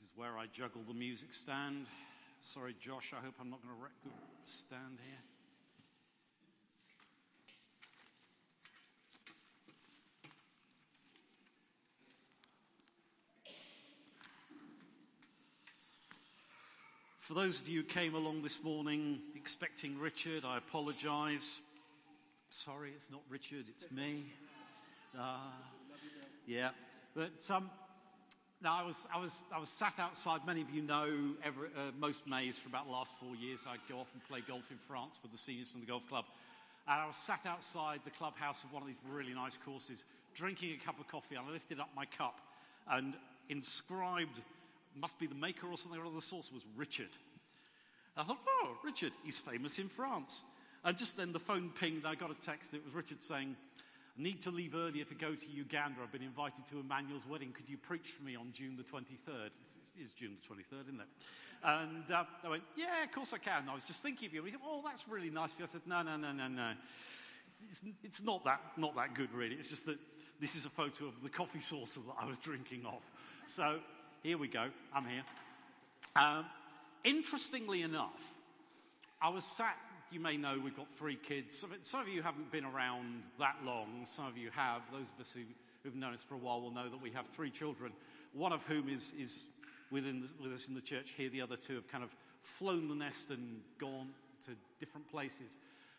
This is where I juggle the music stand. Sorry, Josh, I hope I'm not going to wreck stand here. For those of you who came along this morning expecting Richard, I apologize. Sorry, it's not Richard, it's me. Uh, yeah, but um, no, I was, I, was, I was sat outside. Many of you know every, uh, most Mays for about the last four years. I'd go off and play golf in France with the seniors from the golf club. And I was sat outside the clubhouse of one of these really nice courses, drinking a cup of coffee, and I lifted up my cup and inscribed must be the maker or something or. The source was Richard. I thought, oh, Richard, he's famous in France. And just then the phone pinged. I got a text. It was Richard saying, need to leave earlier to go to Uganda. I've been invited to Emmanuel's wedding. Could you preach for me on June the 23rd? It is June the 23rd, isn't it? And uh, I went, yeah, of course I can. I was just thinking of you. He said, oh, that's really nice of you. I said, no, no, no, no, no. It's, it's not, that, not that good, really. It's just that this is a photo of the coffee saucer that I was drinking off. So here we go. I'm here. Um, interestingly enough, I was sat, you may know we've got three kids. Some, of you haven't been around that long, some of you have. Those of us who, who've known us for a while will know that we have three children, one of whom is, is within the, with us in the church here. The other two have kind of flown the nest and gone to different places.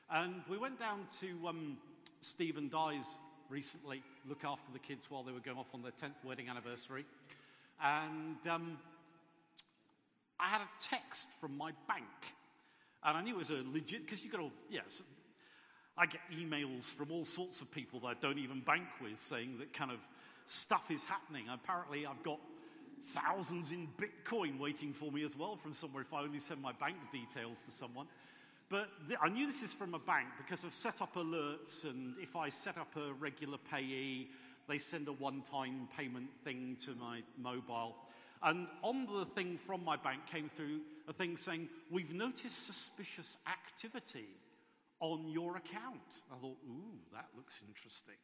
And we went down to um, Stephen Dye's recently, look after the kids while they were going off on their 10th wedding anniversary. And um, I had a text from my bank. And I knew it was a legit, because you got all, yes, I get emails from all sorts of people that I don't even bank with saying that kind of stuff is happening. Apparently, I've got thousands in Bitcoin waiting for me as well from somewhere if I only send my bank details to someone. But th- I knew this is from a bank because I've set up alerts, and if I set up a regular payee, they send a one time payment thing to my mobile. And on the thing from my bank came through a thing saying, We've noticed suspicious activity on your account. I thought, Ooh, that looks interesting.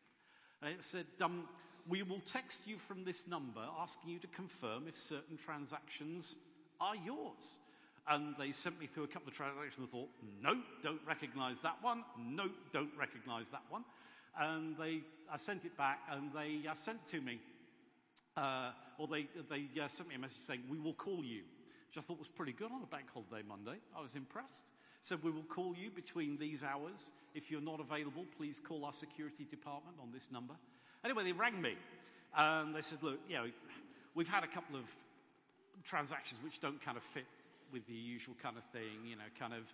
And it said, um, We will text you from this number asking you to confirm if certain transactions are yours. And they sent me through a couple of transactions and thought, No, don't recognize that one. No, don't recognize that one and they, I sent it back, and they uh, sent to me, uh, or they, they uh, sent me a message saying, we will call you, which I thought was pretty good on a bank holiday Monday. I was impressed. Said, we will call you between these hours. If you're not available, please call our security department on this number. Anyway, they rang me, and they said, look, you know, we've had a couple of transactions which don't kind of fit with the usual kind of thing, you know, kind of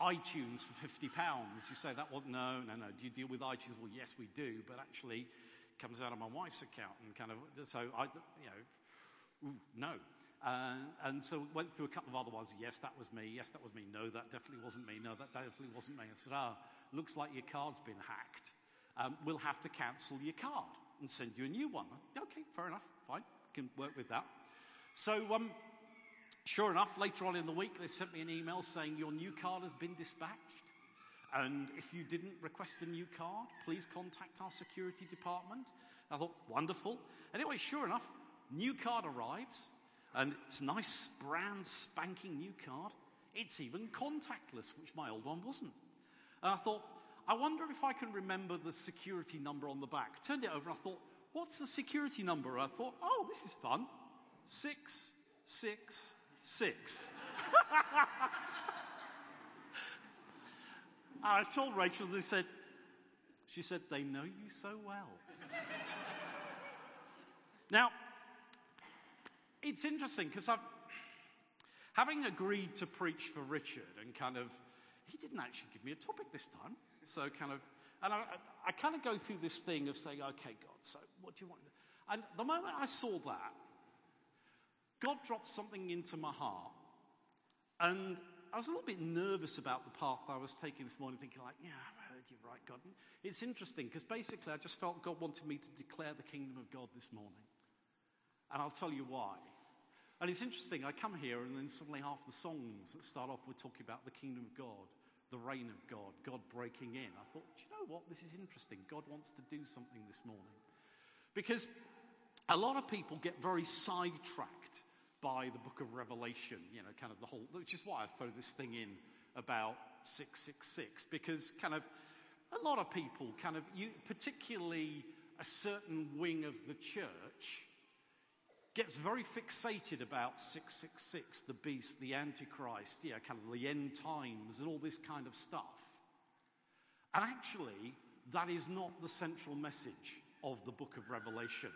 iTunes for 50 pounds. You say that was no, no, no. Do you deal with iTunes? Well, yes, we do, but actually comes out of my wife's account and kind of, so I, you know, ooh, no. Uh, and so went through a couple of other ones. Yes, that was me. Yes, that was me. No, that definitely wasn't me. No, that definitely wasn't me. I said, ah, looks like your card's been hacked. Um, we'll have to cancel your card and send you a new one. Okay, fair enough. Fine. Can work with that. So, um, Sure enough, later on in the week, they sent me an email saying your new card has been dispatched. And if you didn't request a new card, please contact our security department. I thought, wonderful. Anyway, sure enough, new card arrives, and it's a nice, brand spanking new card. It's even contactless, which my old one wasn't. And I thought, I wonder if I can remember the security number on the back. Turned it over, I thought, what's the security number? I thought, oh, this is fun. Six, six, six. I told Rachel, they said, she said, they know you so well. now, it's interesting because I've, having agreed to preach for Richard and kind of, he didn't actually give me a topic this time. So kind of, and I, I kind of go through this thing of saying, okay, God, so what do you want? And the moment I saw that, God dropped something into my heart. And I was a little bit nervous about the path I was taking this morning, thinking, like, yeah, I've heard you right, God. And it's interesting because basically I just felt God wanted me to declare the kingdom of God this morning. And I'll tell you why. And it's interesting, I come here and then suddenly half the songs that start off with talking about the kingdom of God, the reign of God, God breaking in. I thought, do you know what? This is interesting. God wants to do something this morning. Because a lot of people get very sidetracked by the book of Revelation, you know, kind of the whole, which is why I throw this thing in about 666, because kind of a lot of people kind of, you, particularly a certain wing of the church, gets very fixated about 666, the beast, the antichrist, yeah, kind of the end times and all this kind of stuff. And actually, that is not the central message of the book of Revelation.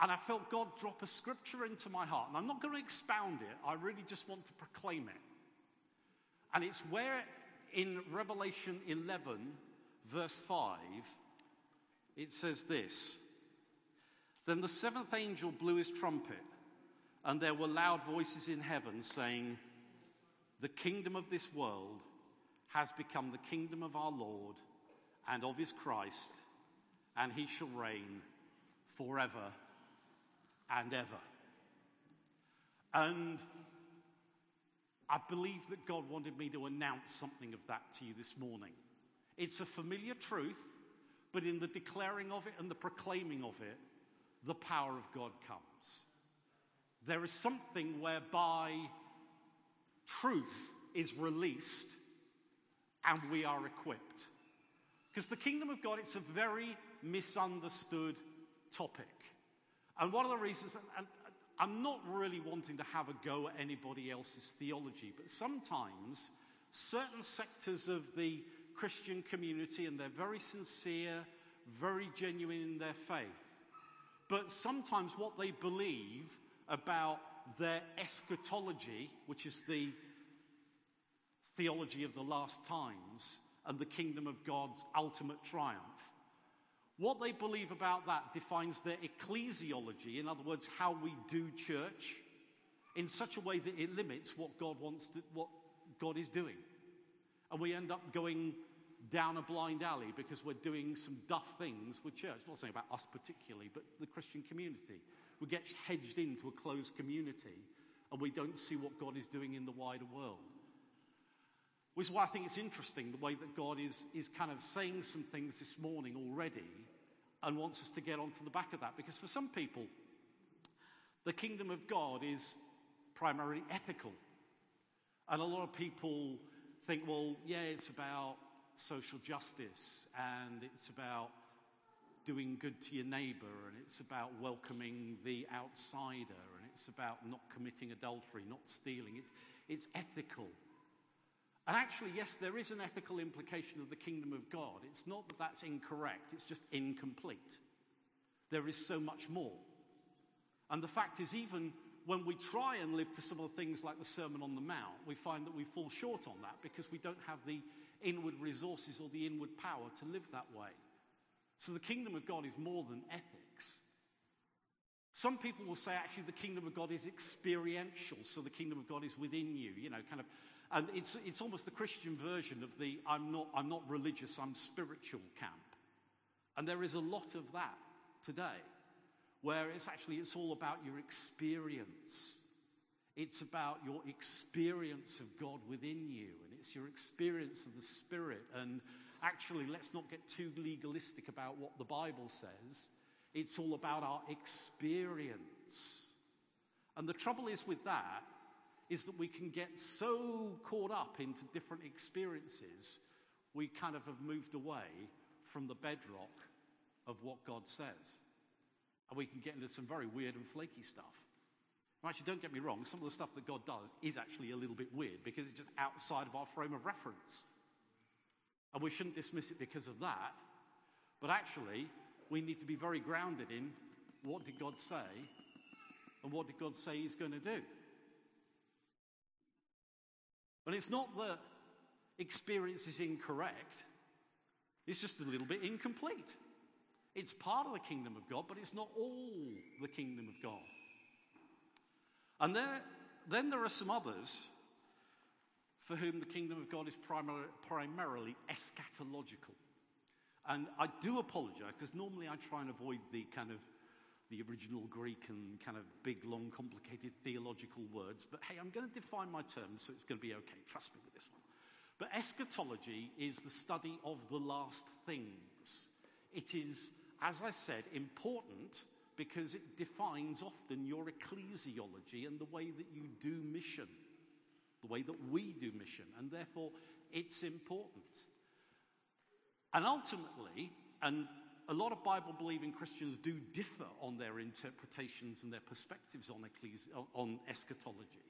And I felt God drop a scripture into my heart. And I'm not going to expound it, I really just want to proclaim it. And it's where in Revelation 11, verse 5, it says this Then the seventh angel blew his trumpet, and there were loud voices in heaven saying, The kingdom of this world has become the kingdom of our Lord and of his Christ, and he shall reign forever and ever. And I believe that God wanted me to announce something of that to you this morning. It's a familiar truth, but in the declaring of it and the proclaiming of it, the power of God comes. There is something whereby truth is released and we are equipped. Because the kingdom of God, it's a very misunderstood topic. And one of the reasons, and I'm not really wanting to have a go at anybody else's theology, but sometimes certain sectors of the Christian community, and they're very sincere, very genuine in their faith, but sometimes what they believe about their eschatology, which is the theology of the last times, and the kingdom of God's ultimate triumph, what they believe about that defines their ecclesiology, in other words, how we do church, in such a way that it limits what God wants to, what God is doing. And we end up going down a blind alley because we're doing some duff things with church. Not saying about us particularly, but the Christian community. We get hedged into a closed community and we don't see what God is doing in the wider world. Which is why I think it's interesting the way that God is, is kind of saying some things this morning already and wants us to get onto the back of that. Because for some people, the kingdom of God is primarily ethical. And a lot of people think, well, yeah, it's about social justice and it's about doing good to your neighbor and it's about welcoming the outsider and it's about not committing adultery, not stealing. It's, it's ethical. And actually, yes, there is an ethical implication of the kingdom of God. It's not that that's incorrect, it's just incomplete. There is so much more. And the fact is, even when we try and live to some of the things like the Sermon on the Mount, we find that we fall short on that because we don't have the inward resources or the inward power to live that way. So the kingdom of God is more than ethics. Some people will say actually the kingdom of God is experiential, so the kingdom of God is within you, you know, kind of and it's, it's almost the Christian version of the I'm not, I'm not religious, I'm spiritual camp. And there is a lot of that today, where it's actually it's all about your experience. It's about your experience of God within you, and it's your experience of the Spirit. And actually, let's not get too legalistic about what the Bible says. It's all about our experience. And the trouble is with that is that we can get so caught up into different experiences, we kind of have moved away from the bedrock of what God says. And we can get into some very weird and flaky stuff. Actually, don't get me wrong, some of the stuff that God does is actually a little bit weird because it's just outside of our frame of reference. And we shouldn't dismiss it because of that. But actually, we need to be very grounded in what did God say and what did God say He's going to do. And it's not that experience is incorrect, it's just a little bit incomplete. It's part of the kingdom of God, but it's not all the kingdom of God. And there, then there are some others for whom the kingdom of God is primar- primarily eschatological. And I do apologize because normally I try and avoid the kind of the original Greek and kind of big, long, complicated theological words. But hey, I'm going to define my terms, so it's going to be okay. Trust me with this one. But eschatology is the study of the last things. It is, as I said, important because it defines often your ecclesiology and the way that you do mission, the way that we do mission, and therefore it's important. And ultimately, and a lot of Bible believing Christians do differ on their interpretations and their perspectives on, ecclesi- on eschatology.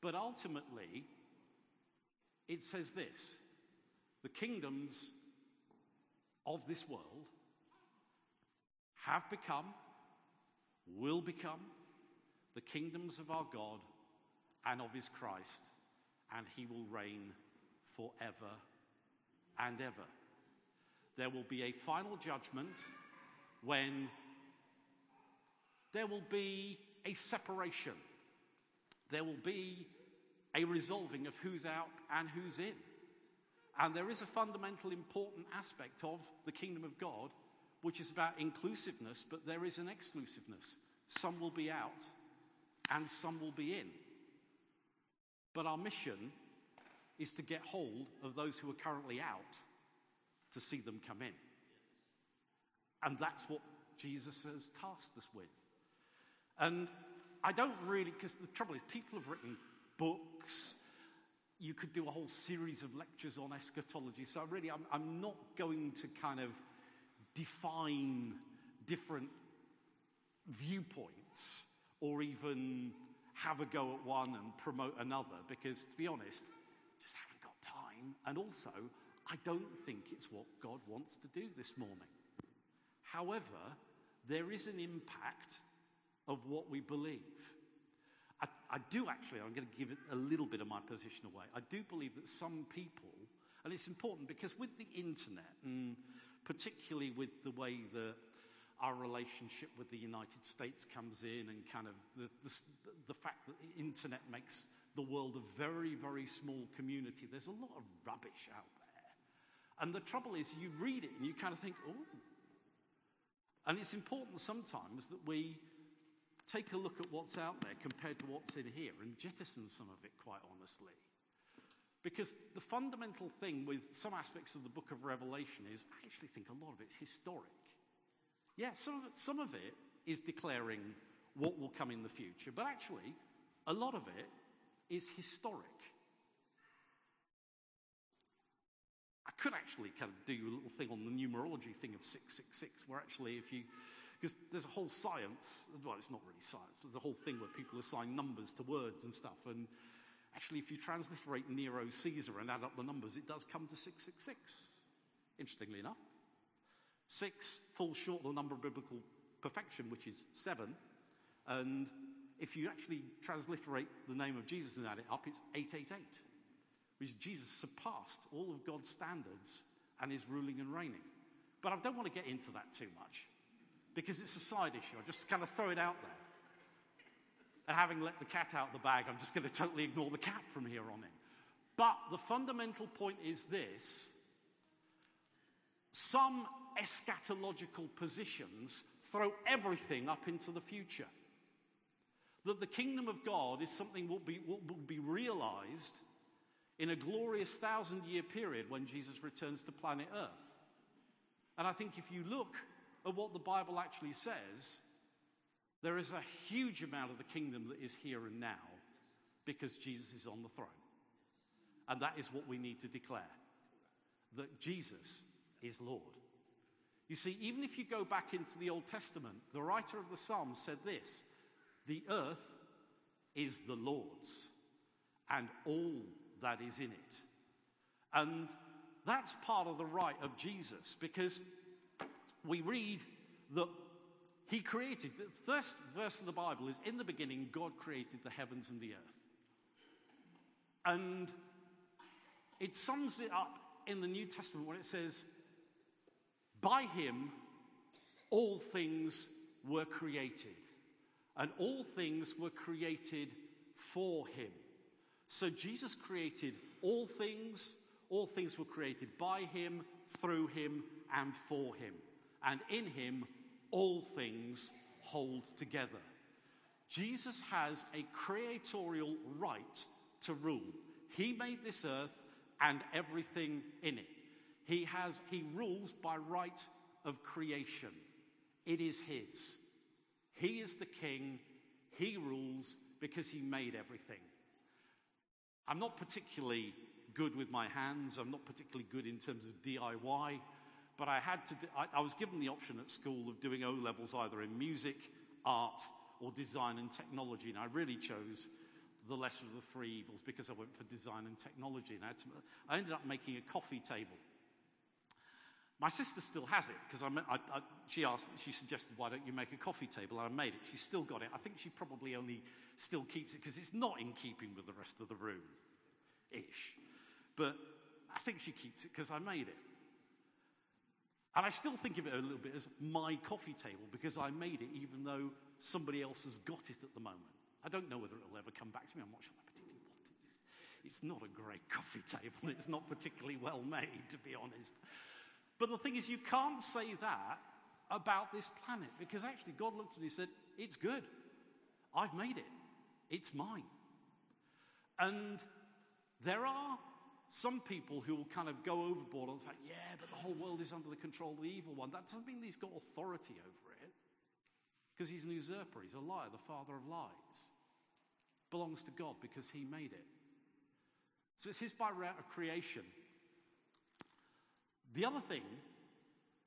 But ultimately, it says this the kingdoms of this world have become, will become, the kingdoms of our God and of his Christ, and he will reign forever and ever. There will be a final judgment when there will be a separation. There will be a resolving of who's out and who's in. And there is a fundamental important aspect of the kingdom of God, which is about inclusiveness, but there is an exclusiveness. Some will be out and some will be in. But our mission is to get hold of those who are currently out to see them come in. And that's what Jesus has tasked us with. And I don't really, because the trouble is, people have written books. You could do a whole series of lectures on eschatology. So, really, I'm, I'm not going to kind of define different viewpoints or even have a go at one and promote another because, to be honest, just haven't got time. And also, I don't think it's what God wants to do this morning. However, there is an impact of what we believe. I, I, do actually, I'm going to give a little bit of my position away. I do believe that some people, and it's important because with the internet, and particularly with the way that our relationship with the United States comes in, and kind of the, the, the fact that the internet makes the world a very, very small community, there's a lot of rubbish out there. And the trouble is, you read it and you kind of think, oh. And it's important sometimes that we take a look at what's out there compared to what's in here and jettison some of it, quite honestly. Because the fundamental thing with some aspects of the book of Revelation is I actually think a lot of it's historic. Yeah, some of it, some of it is declaring what will come in the future, but actually, a lot of it is historic. I could actually kind of do a little thing on the numerology thing of 666, where actually, if you, because there's a whole science, well, it's not really science, but there's a whole thing where people assign numbers to words and stuff. And actually, if you transliterate Nero Caesar and add up the numbers, it does come to 666. Interestingly enough, six falls short of the number of biblical perfection, which is seven. And if you actually transliterate the name of Jesus and add it up, it's 888 which Jesus surpassed all of God's standards and is ruling and reigning. But I don't want to get into that too much because it's a side issue. I just kind of throw it out there. And having let the cat out of the bag, I'm just going to totally ignore the cat from here on in. But the fundamental point is this some eschatological positions throw everything up into the future. That the kingdom of God is something will be, will be realized in a glorious thousand year period when Jesus returns to planet Earth. And I think if you look at what the Bible actually says, there is a huge amount of the kingdom that is here and now because Jesus is on the throne. And that is what we need to declare that Jesus is Lord. You see, even if you go back into the Old Testament, the writer of the Psalms said this the earth is the Lord's and all that is in it. And that's part of the right of Jesus because we read that he created, the first verse of the Bible is in the beginning, God created the heavens and the earth. And it sums it up in the New Testament when it says, By him all things were created, and all things were created for him. So Jesus created all things, all things were created by him, through him, and for him. And in him, all things hold together. Jesus has a creatorial right to rule. He made this earth and everything in it. He has he rules by right of creation. It is his. He is the king. He rules because he made everything. I'm not particularly good with my hands. I'm not particularly good in terms of DIY, but I had to, I, I was given the option at school of doing O levels either in music, art, or design and technology, and I really chose the lesser of the three evils because I went for design and technology. And I, to, I ended up making a coffee table. My sister still has it because she asked, she suggested, why don't you make a coffee table? And I made it. She's still got it. I think she probably only still keeps it because it's not in keeping with the rest of the room, ish. But I think she keeps it because I made it. And I still think of it a little bit as my coffee table because I made it even though somebody else has got it at the moment. I don't know whether it'll ever come back to me. I'm not sure I particularly want it. It's not a great coffee table. It's not particularly well made, to be honest. But the thing is, you can't say that about this planet because actually God looked at it and said, It's good. I've made it. It's mine. And there are some people who will kind of go overboard on the fact, yeah, but the whole world is under the control of the evil one. That doesn't mean he's got authority over it. Because he's an usurper, he's a liar, the father of lies. Belongs to God because he made it. So it's his by route of creation. The other thing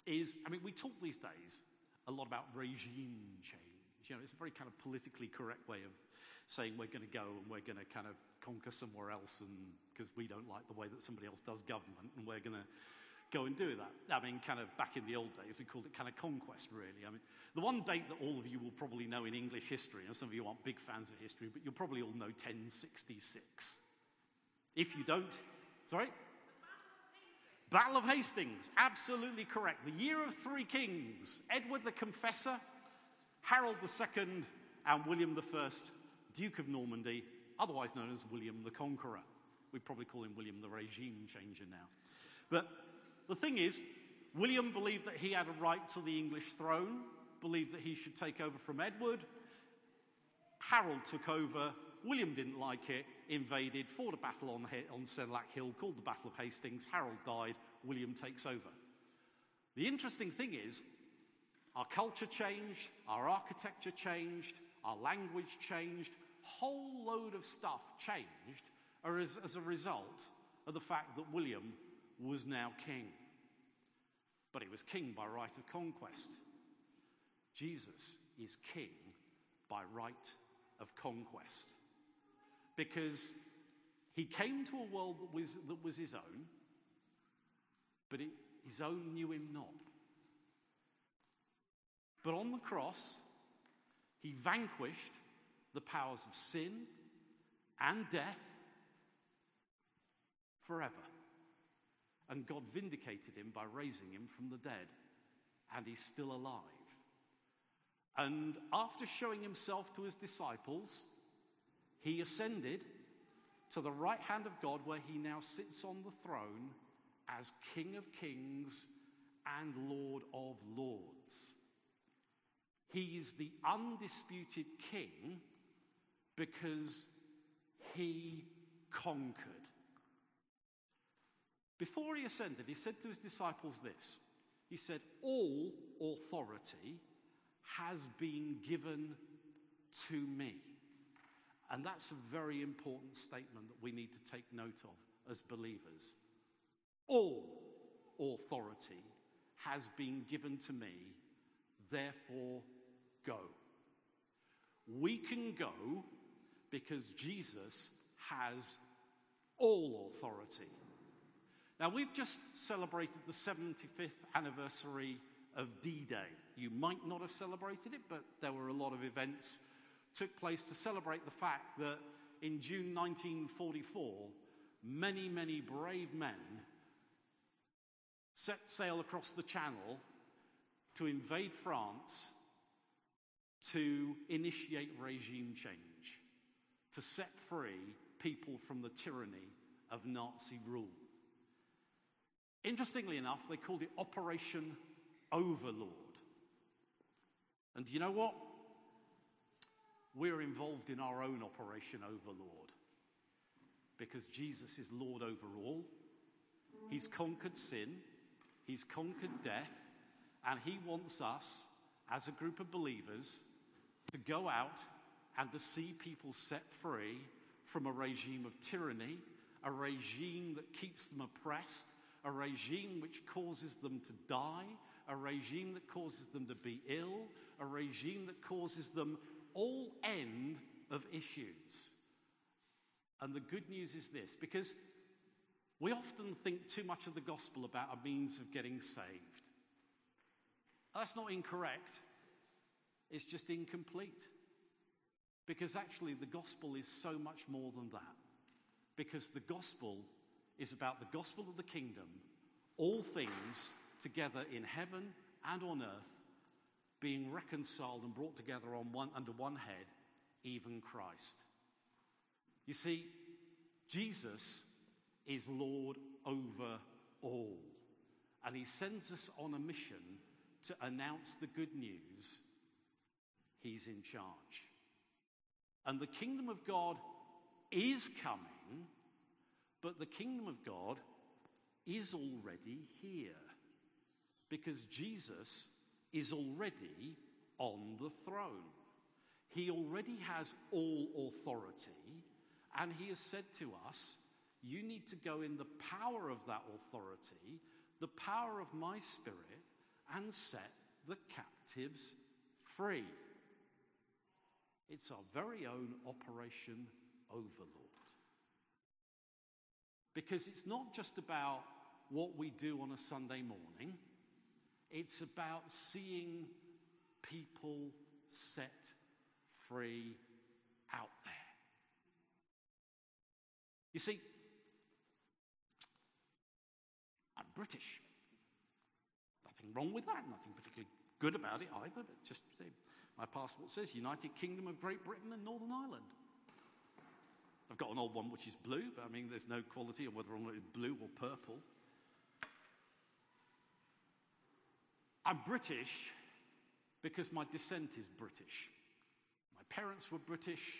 is, I mean, we talk these days a lot about regime change. You know, it's a very kind of politically correct way of saying we're going to go and we're going to kind of conquer somewhere else and because we don't like the way that somebody else does government and we're going to go and do that. I mean, kind of back in the old days, we called it kind of conquest, really. I mean, the one date that all of you will probably know in English history, and some of you aren't big fans of history, but you'll probably all know 1066. If you don't, sorry? Battle of Hastings, absolutely correct. The year of three kings Edward the Confessor, Harold II, and William I, Duke of Normandy, otherwise known as William the Conqueror. We probably call him William the Regime Changer now. But the thing is, William believed that he had a right to the English throne, believed that he should take over from Edward. Harold took over. William didn't like it, invaded, fought a battle on, on Senlac Hill called the Battle of Hastings. Harold died. William takes over. The interesting thing is, our culture changed, our architecture changed, our language changed, whole load of stuff changed as, as a result of the fact that William was now king. But he was king by right of conquest. Jesus is king by right of conquest. Because he came to a world that was, that was his own, but it, his own knew him not. But on the cross, he vanquished the powers of sin and death forever. And God vindicated him by raising him from the dead, and he's still alive. And after showing himself to his disciples, he ascended to the right hand of God, where he now sits on the throne as King of kings and Lord of lords. He is the undisputed king because he conquered. Before he ascended, he said to his disciples this He said, All authority has been given to me. And that's a very important statement that we need to take note of as believers. All authority has been given to me, therefore go. We can go because Jesus has all authority. Now, we've just celebrated the 75th anniversary of D Day. You might not have celebrated it, but there were a lot of events took place to celebrate the fact that in June 1944, many, many brave men set sail across the Channel to invade France to initiate regime change, to set free people from the tyranny of Nazi rule. Interestingly enough, they called it Operation Overlord. And you know what? We're involved in our own Operation Overlord because Jesus is Lord over all. He's conquered sin, He's conquered death, and He wants us, as a group of believers, to go out and to see people set free from a regime of tyranny, a regime that keeps them oppressed, a regime which causes them to die, a regime that causes them to be ill, a regime that causes them all end of issues. And the good news is this because we often think too much of the gospel about a means of getting saved. That's not incorrect, it's just incomplete. Because actually, the gospel is so much more than that. Because the gospel is about the gospel of the kingdom, all things together in heaven and on earth, being reconciled and brought together on one, under one head, even Christ. You see, Jesus is Lord over all. And he sends us on a mission to announce the good news. He's in charge. And the kingdom of God is coming, but the kingdom of God is already here because Jesus is already on the throne. He already has all authority, and he has said to us, You need to go in the power of that authority, the power of my spirit, and set the captives free. It's our very own Operation Overlord. Because it's not just about what we do on a Sunday morning, it's about seeing people set free out there. You see, I'm British. Nothing wrong with that, nothing particularly good about it either, but just my passport says United Kingdom of Great Britain and Northern Ireland. I've got an old one which is blue, but I mean, there's no quality on whether or not it's blue or purple. I'm British because my descent is British. My parents were British.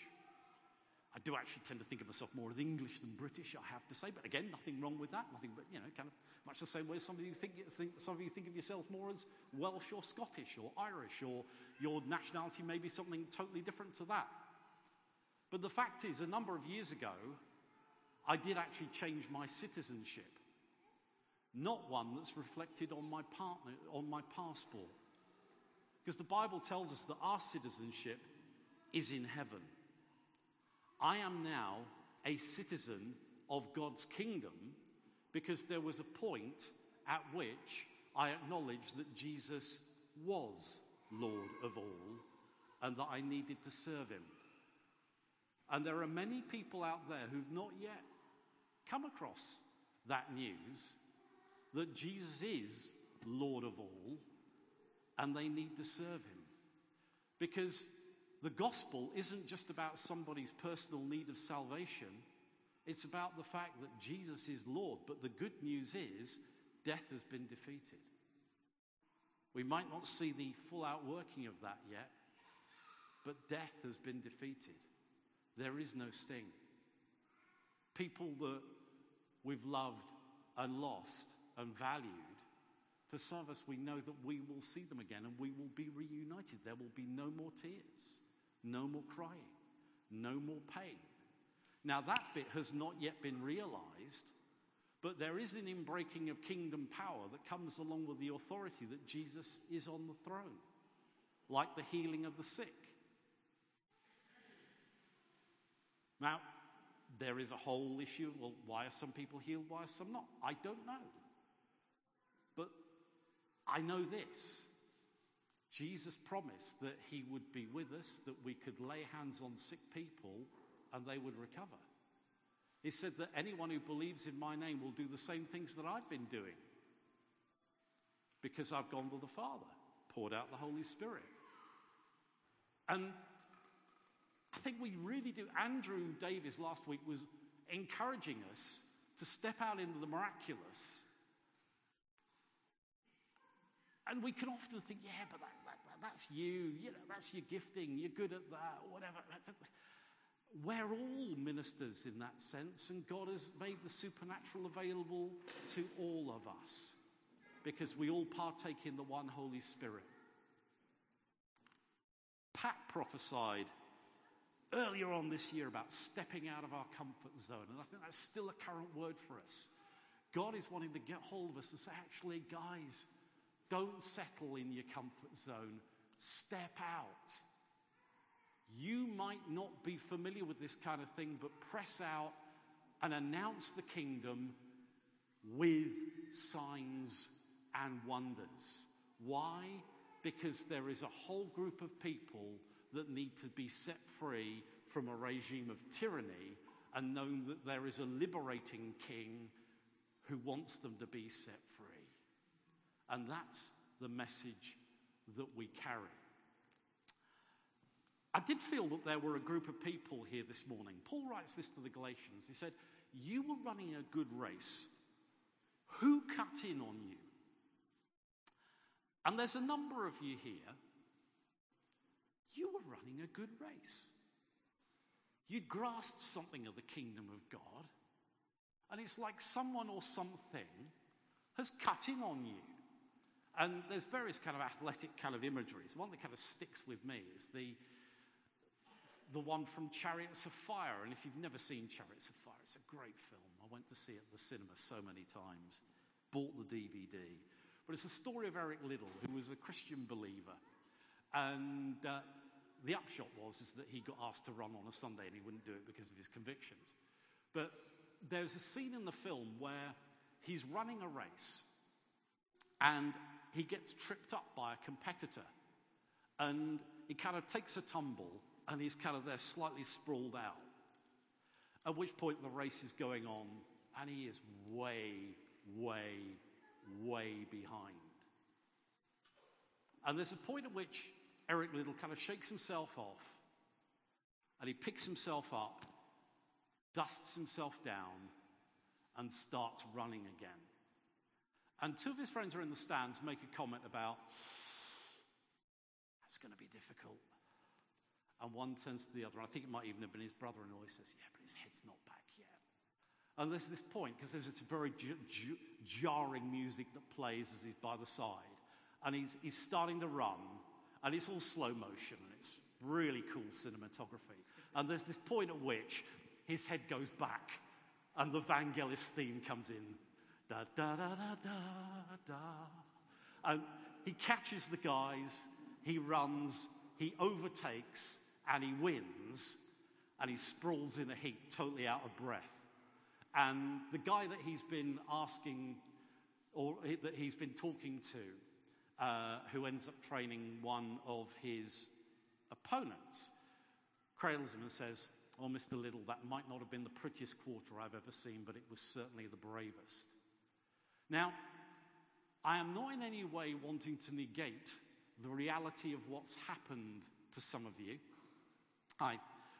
I do actually tend to think of myself more as English than British, I have to say. But again, nothing wrong with that. Nothing but, you know, kind of much the same way some of you think, think, some of you think of yourselves more as Welsh or Scottish or Irish, or your nationality may be something totally different to that. But the fact is, a number of years ago, I did actually change my citizenship. Not one that's reflected on my partner, on my passport. Because the Bible tells us that our citizenship is in heaven. I am now a citizen of God's kingdom because there was a point at which I acknowledged that Jesus was Lord of all and that I needed to serve him. And there are many people out there who've not yet come across that news that Jesus is Lord of all and they need to serve him. Because the gospel isn't just about somebody's personal need of salvation, it's about the fact that Jesus is Lord. But the good news is death has been defeated. We might not see the full outworking of that yet, but death has been defeated. There is no sting. People that we've loved and lost and valued, for some of us, we know that we will see them again and we will be reunited. There will be no more tears. No more crying, no more pain. Now, that bit has not yet been realized, but there is an inbreaking of kingdom power that comes along with the authority that Jesus is on the throne, like the healing of the sick. Now, there is a whole issue well, why are some people healed, why are some not? I don't know. I know this Jesus promised that he would be with us, that we could lay hands on sick people and they would recover. He said that anyone who believes in my name will do the same things that I've been doing because I've gone to the Father, poured out the Holy Spirit. And I think we really do. Andrew Davis last week was encouraging us to step out into the miraculous and we can often think, yeah, but that, that, that's you, you know, that's your gifting, you're good at that, whatever. We're all ministers in that sense, and God has made the supernatural available to all of us because we all partake in the one Holy Spirit. Pat prophesied earlier on this year about stepping out of our comfort zone, and I think that's still a current word for us. God is wanting to get hold of us and say, actually, guys, don't settle in your comfort zone. Step out. You might not be familiar with this kind of thing, but press out and announce the kingdom with signs and wonders. Why? Because there is a whole group of people that need to be set free from a regime of tyranny and know that there is a liberating king who wants them to be set. And that's the message that we carry. I did feel that there were a group of people here this morning. Paul writes this to the Galatians. He said, You were running a good race. Who cut in on you? And there's a number of you here. You were running a good race. You'd grasped something of the kingdom of God, and it's like someone or something has cut in on you. And there's various kind of athletic kind of imageries. One that kind of sticks with me is the, the one from Chariots of Fire. And if you've never seen Chariots of Fire, it's a great film. I went to see it at the cinema so many times, bought the DVD. But it's the story of Eric Liddell, who was a Christian believer. And uh, the upshot was is that he got asked to run on a Sunday and he wouldn't do it because of his convictions. But there's a scene in the film where he's running a race and he gets tripped up by a competitor and he kind of takes a tumble and he's kind of there slightly sprawled out. At which point the race is going on and he is way, way, way behind. And there's a point at which Eric Liddell kind of shakes himself off and he picks himself up, dusts himself down, and starts running again. And two of his friends are in the stands make a comment about, that's going to be difficult. And one turns to the other. I think it might even have been his brother in law. He says, Yeah, but his head's not back yet. And there's this point, because there's this very j- j- jarring music that plays as he's by the side. And he's, he's starting to run, and it's all slow motion, and it's really cool cinematography. And there's this point at which his head goes back, and the Vangelis theme comes in. Da da da da da da. And he catches the guys, he runs, he overtakes, and he wins, and he sprawls in a heap, totally out of breath. And the guy that he's been asking, or that he's been talking to, uh, who ends up training one of his opponents, cradles him and says, Oh, Mr. Liddell, that might not have been the prettiest quarter I've ever seen, but it was certainly the bravest. Now, I am not in any way wanting to negate the reality of what's happened to some of you. I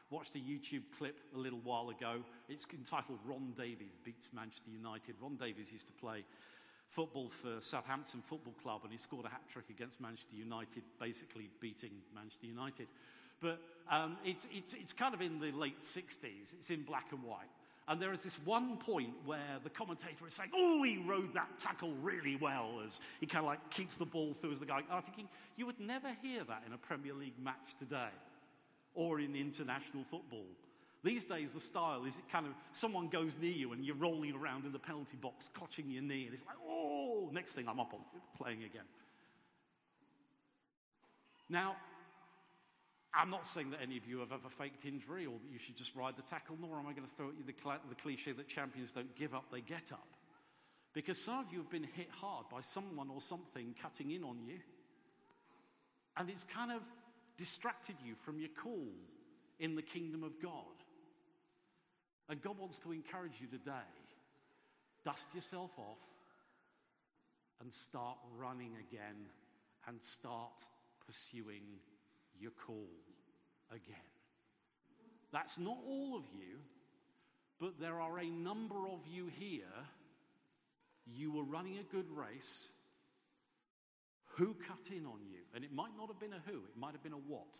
watched a YouTube clip a little while ago. It's entitled Ron Davies Beats Manchester United. Ron Davies used to play football for Southampton Football Club and he scored a hat trick against Manchester United, basically beating Manchester United. But um, it's, it's, it's kind of in the late 60s, it's in black and white. And there is this one point where the commentator is saying, Oh, he rode that tackle really well as he kind of like keeps the ball through as the guy. I'm thinking, you would never hear that in a Premier League match today or in international football. These days, the style is it kind of someone goes near you and you're rolling around in the penalty box, clutching your knee, and it's like, oh, next thing I'm up on playing again. Now, I'm not saying that any of you have ever faked injury or that you should just ride the tackle, nor am I going to throw at you the, cl- the cliche that champions don't give up, they get up. Because some of you have been hit hard by someone or something cutting in on you, and it's kind of distracted you from your call in the kingdom of God. And God wants to encourage you today dust yourself off and start running again and start pursuing your call again. That's not all of you, but there are a number of you here. You were running a good race. Who cut in on you? And it might not have been a who, it might have been a what.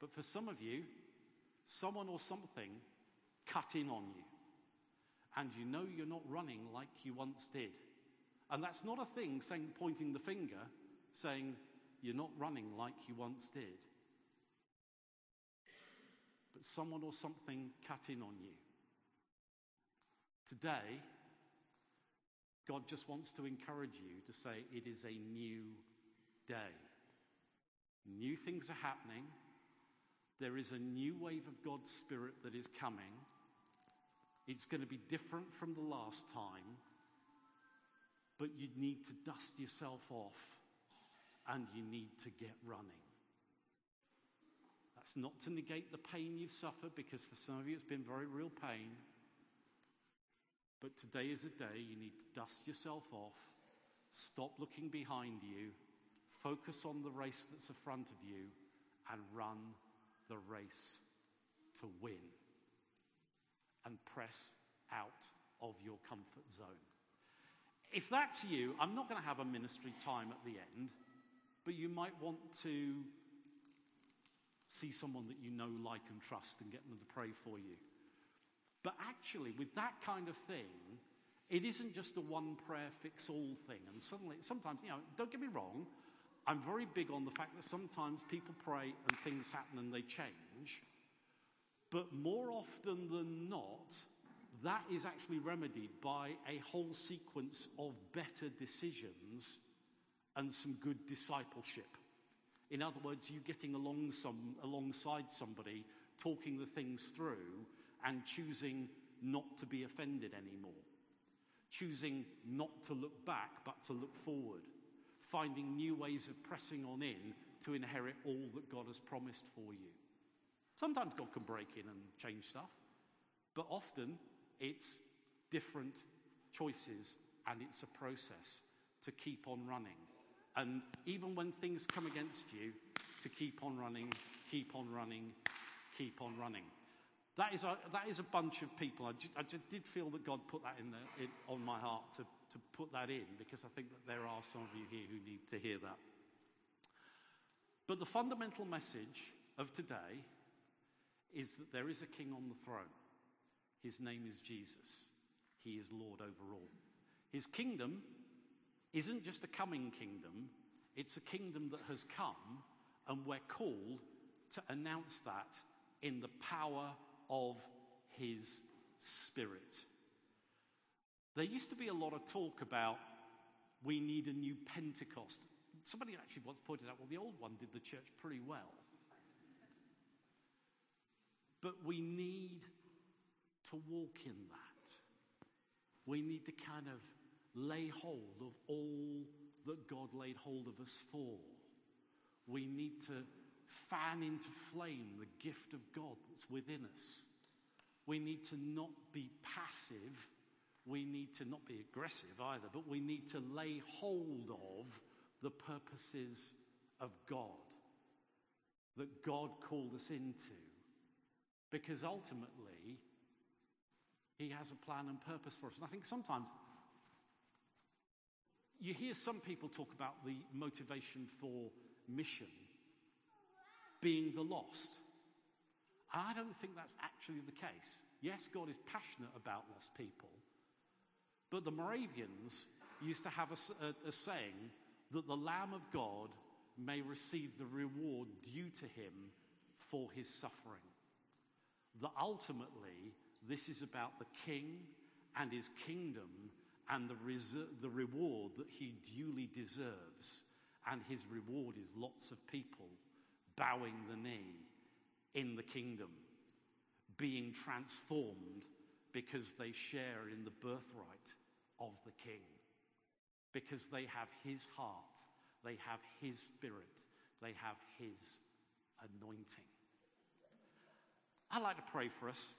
But for some of you, someone or something cut in on you. And you know you're not running like you once did. And that's not a thing saying, pointing the finger, saying, you're not running like you once did. but someone or something cut in on you. Today, God just wants to encourage you to say it is a new day. New things are happening. There is a new wave of God's Spirit that is coming. It's going to be different from the last time, but you need to dust yourself off and you need to get running. That's not to negate the pain you've suffered, because for some of you it's been very real pain. But today is a day you need to dust yourself off, stop looking behind you, focus on the race that's in front of you, and run the race to win. And press out of your comfort zone. If that's you, I'm not going to have a ministry time at the end, but you might want to see someone that you know, like, and trust and get them to pray for you. But actually, with that kind of thing, it isn't just a one prayer fix all thing. And suddenly, sometimes, you know, don't get me wrong, I'm very big on the fact that sometimes people pray and things happen and they change. But more often than not, that is actually remedied by a whole sequence of better decisions and some good discipleship. In other words, you getting along some, alongside somebody, talking the things through, and choosing not to be offended anymore. Choosing not to look back, but to look forward. Finding new ways of pressing on in to inherit all that God has promised for you. Sometimes God can break in and change stuff, but often it's different choices and it's a process to keep on running. And even when things come against you, to keep on running, keep on running, keep on running. That is a, that is a bunch of people. I just, I just did feel that God put that in, the, in on my heart to, to put that in because I think that there are some of you here who need to hear that. But the fundamental message of today is that there is a king on the throne. His name is Jesus. He is Lord over all. His kingdom isn't just a coming kingdom, it's a kingdom that has come, and we're called to announce that in the power of his spirit. There used to be a lot of talk about we need a new Pentecost. Somebody actually once pointed out, well, the old one did the church pretty well. But we need to walk in that. We need to kind of lay hold of all that God laid hold of us for. We need to fan into flame the gift of God that's within us. We need to not be passive. We need to not be aggressive either, but we need to lay hold of the purposes of God that God called us into. Because ultimately, He has a plan and purpose for us. And I think sometimes you hear some people talk about the motivation for mission being the lost. I don't think that's actually the case. Yes, God is passionate about lost people, but the Moravians used to have a, a, a saying that the Lamb of God may receive the reward due to him for his suffering. That ultimately, this is about the king and his kingdom and the, reser- the reward that he duly deserves. And his reward is lots of people bowing the knee in the kingdom, being transformed because they share in the birthright of the king, because they have his heart, they have his spirit, they have his anointing. I'd like to pray for us.